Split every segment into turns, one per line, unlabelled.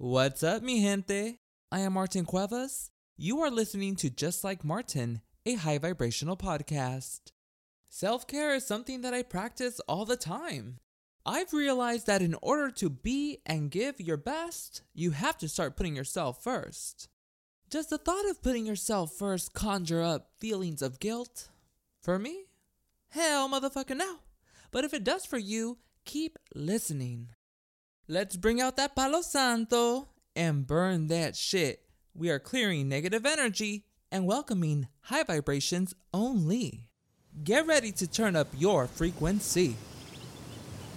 What's up, mi gente? I am Martin Cuevas. You are listening to Just Like Martin, a high vibrational podcast. Self care is something that I practice all the time. I've realized that in order to be and give your best, you have to start putting yourself first. Does the thought of putting yourself first conjure up feelings of guilt? For me? Hell, motherfucker, no. But if it does for you, keep listening. Let's bring out that Palo Santo and burn that shit. We are clearing negative energy and welcoming high vibrations only. Get ready to turn up your frequency.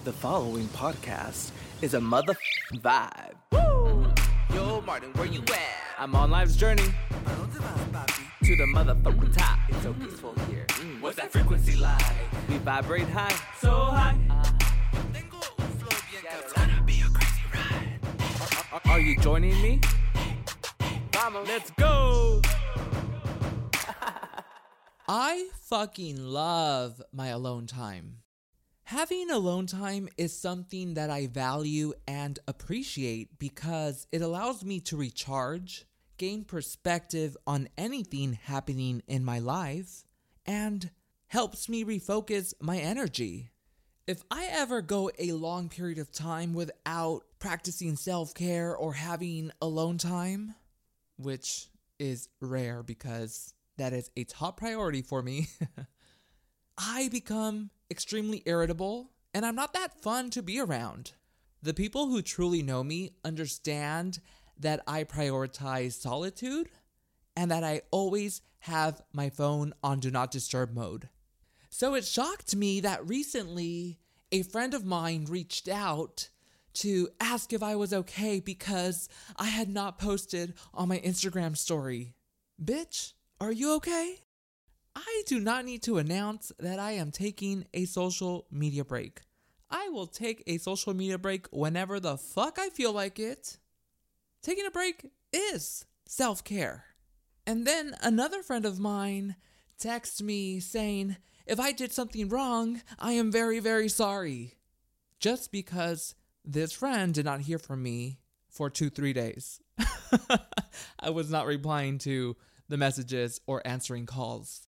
The following podcast is a mother vibe. Woo!
Yo, Martin, where you at?
I'm on life's journey to the motherfucking top. It's so peaceful here. Mm,
What's that frequency like?
We vibrate high.
So high.
Are, are you joining me? Vamos. Let's go.
I fucking love my alone time. Having alone time is something that I value and appreciate because it allows me to recharge, gain perspective on anything happening in my life, and helps me refocus my energy. If I ever go a long period of time without practicing self care or having alone time, which is rare because that is a top priority for me, I become extremely irritable and I'm not that fun to be around. The people who truly know me understand that I prioritize solitude and that I always have my phone on do not disturb mode. So it shocked me that recently a friend of mine reached out to ask if I was okay because I had not posted on my Instagram story. Bitch, are you okay? I do not need to announce that I am taking a social media break. I will take a social media break whenever the fuck I feel like it. Taking a break is self care. And then another friend of mine texts me saying, if I did something wrong, I am very, very sorry. Just because this friend did not hear from me for two, three days. I was not replying to the messages or answering calls.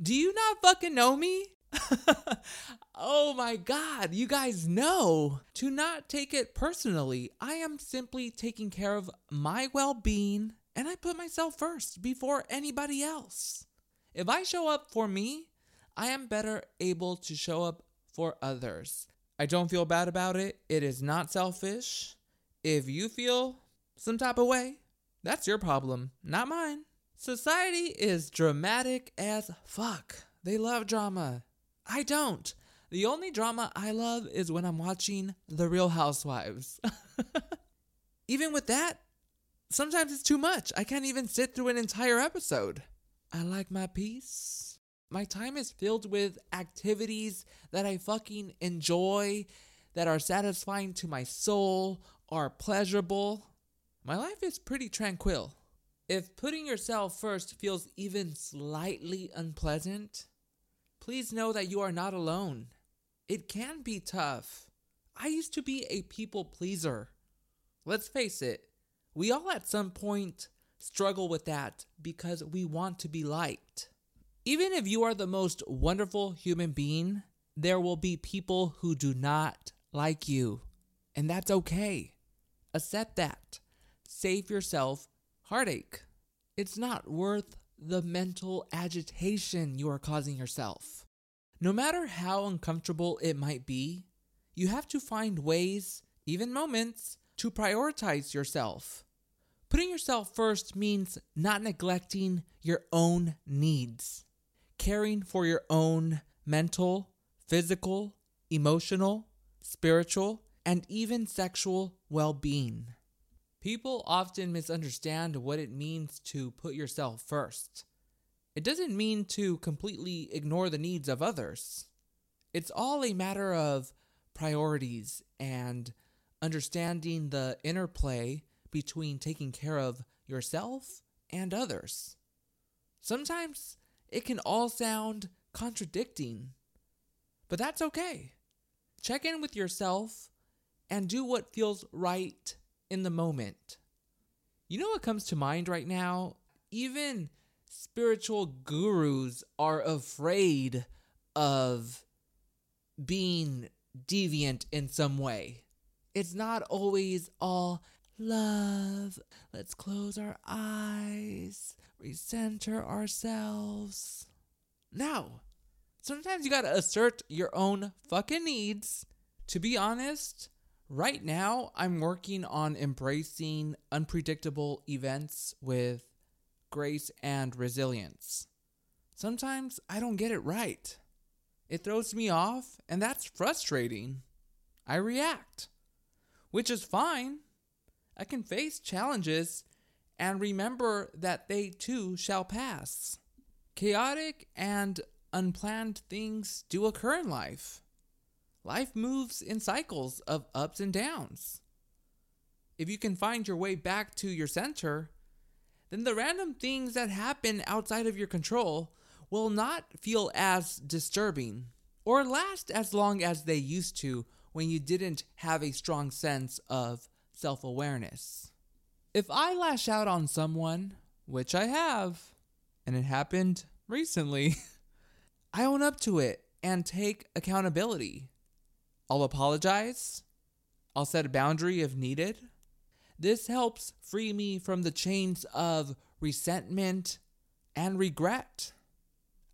Do you not fucking know me? oh my god, you guys know to not take it personally. I am simply taking care of my well being and I put myself first before anybody else. If I show up for me, I am better able to show up for others. I don't feel bad about it. It is not selfish. If you feel some type of way, that's your problem, not mine. Society is dramatic as fuck. They love drama. I don't. The only drama I love is when I'm watching The Real Housewives. even with that, sometimes it's too much. I can't even sit through an entire episode. I like my peace. My time is filled with activities that I fucking enjoy, that are satisfying to my soul, are pleasurable. My life is pretty tranquil. If putting yourself first feels even slightly unpleasant, please know that you are not alone. It can be tough. I used to be a people pleaser. Let's face it, we all at some point struggle with that because we want to be liked. Even if you are the most wonderful human being, there will be people who do not like you. And that's okay. Accept that. Save yourself heartache. It's not worth the mental agitation you are causing yourself. No matter how uncomfortable it might be, you have to find ways, even moments, to prioritize yourself. Putting yourself first means not neglecting your own needs, caring for your own mental, physical, emotional, spiritual, and even sexual well being. People often misunderstand what it means to put yourself first. It doesn't mean to completely ignore the needs of others. It's all a matter of priorities and understanding the interplay between taking care of yourself and others. Sometimes it can all sound contradicting, but that's okay. Check in with yourself and do what feels right in the moment. You know what comes to mind right now? Even spiritual gurus are afraid of being deviant in some way. It's not always all love. Let's close our eyes, recenter ourselves. No. Sometimes you gotta assert your own fucking needs. To be honest, right now I'm working on embracing unpredictable events with grace and resilience. Sometimes I don't get it right. It throws me off, and that's frustrating. I react, which is fine. I can face challenges and remember that they too shall pass. Chaotic and unplanned things do occur in life. Life moves in cycles of ups and downs. If you can find your way back to your center, then the random things that happen outside of your control will not feel as disturbing or last as long as they used to when you didn't have a strong sense of self awareness. If I lash out on someone, which I have, and it happened recently, I own up to it and take accountability. I'll apologize. I'll set a boundary if needed. This helps free me from the chains of resentment and regret.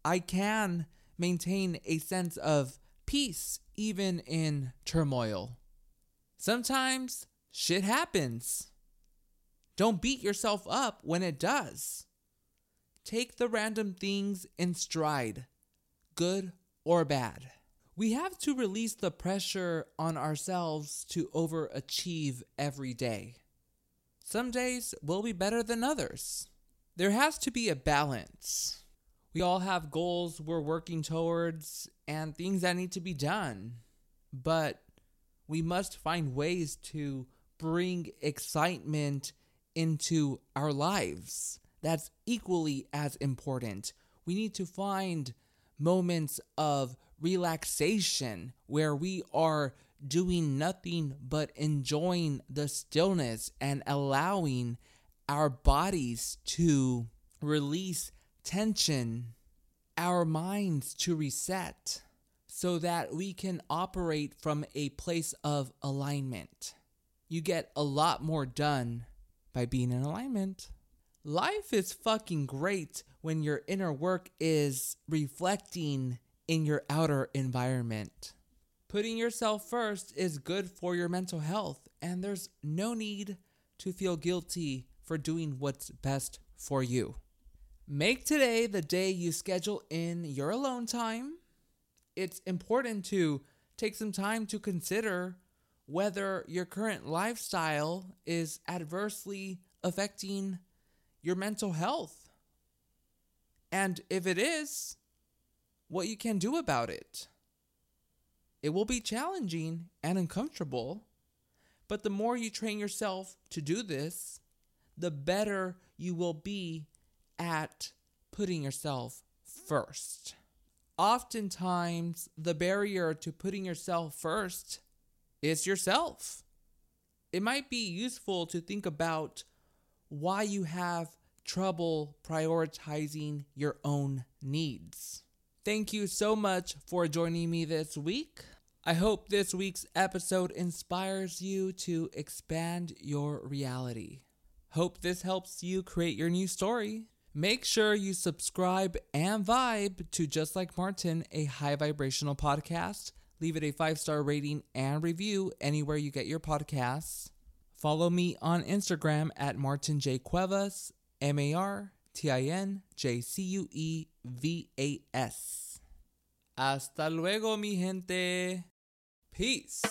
I can maintain a sense of peace even in turmoil. Sometimes shit happens. Don't beat yourself up when it does. Take the random things in stride, good or bad. We have to release the pressure on ourselves to overachieve every day. Some days will be better than others. There has to be a balance. We all have goals we're working towards and things that need to be done. But we must find ways to bring excitement into our lives. That's equally as important. We need to find moments of relaxation where we are doing nothing but enjoying the stillness and allowing our bodies to release tension, our minds to reset so that we can operate from a place of alignment. You get a lot more done by being in alignment. Life is fucking great when your inner work is reflecting in your outer environment. Putting yourself first is good for your mental health, and there's no need to feel guilty for doing what's best for you. Make today the day you schedule in your alone time. It's important to take some time to consider whether your current lifestyle is adversely affecting your mental health. And if it is, what you can do about it. It will be challenging and uncomfortable, but the more you train yourself to do this, the better you will be at putting yourself first. Oftentimes, the barrier to putting yourself first is yourself. It might be useful to think about why you have trouble prioritizing your own needs. Thank you so much for joining me this week. I hope this week's episode inspires you to expand your reality. Hope this helps you create your new story. Make sure you subscribe and vibe to Just Like Martin, a high vibrational podcast. Leave it a five star rating and review anywhere you get your podcasts. Follow me on Instagram at Martin J. Cuevas, M A R T I N J C U E V A S. Hasta luego, mi gente. Peace.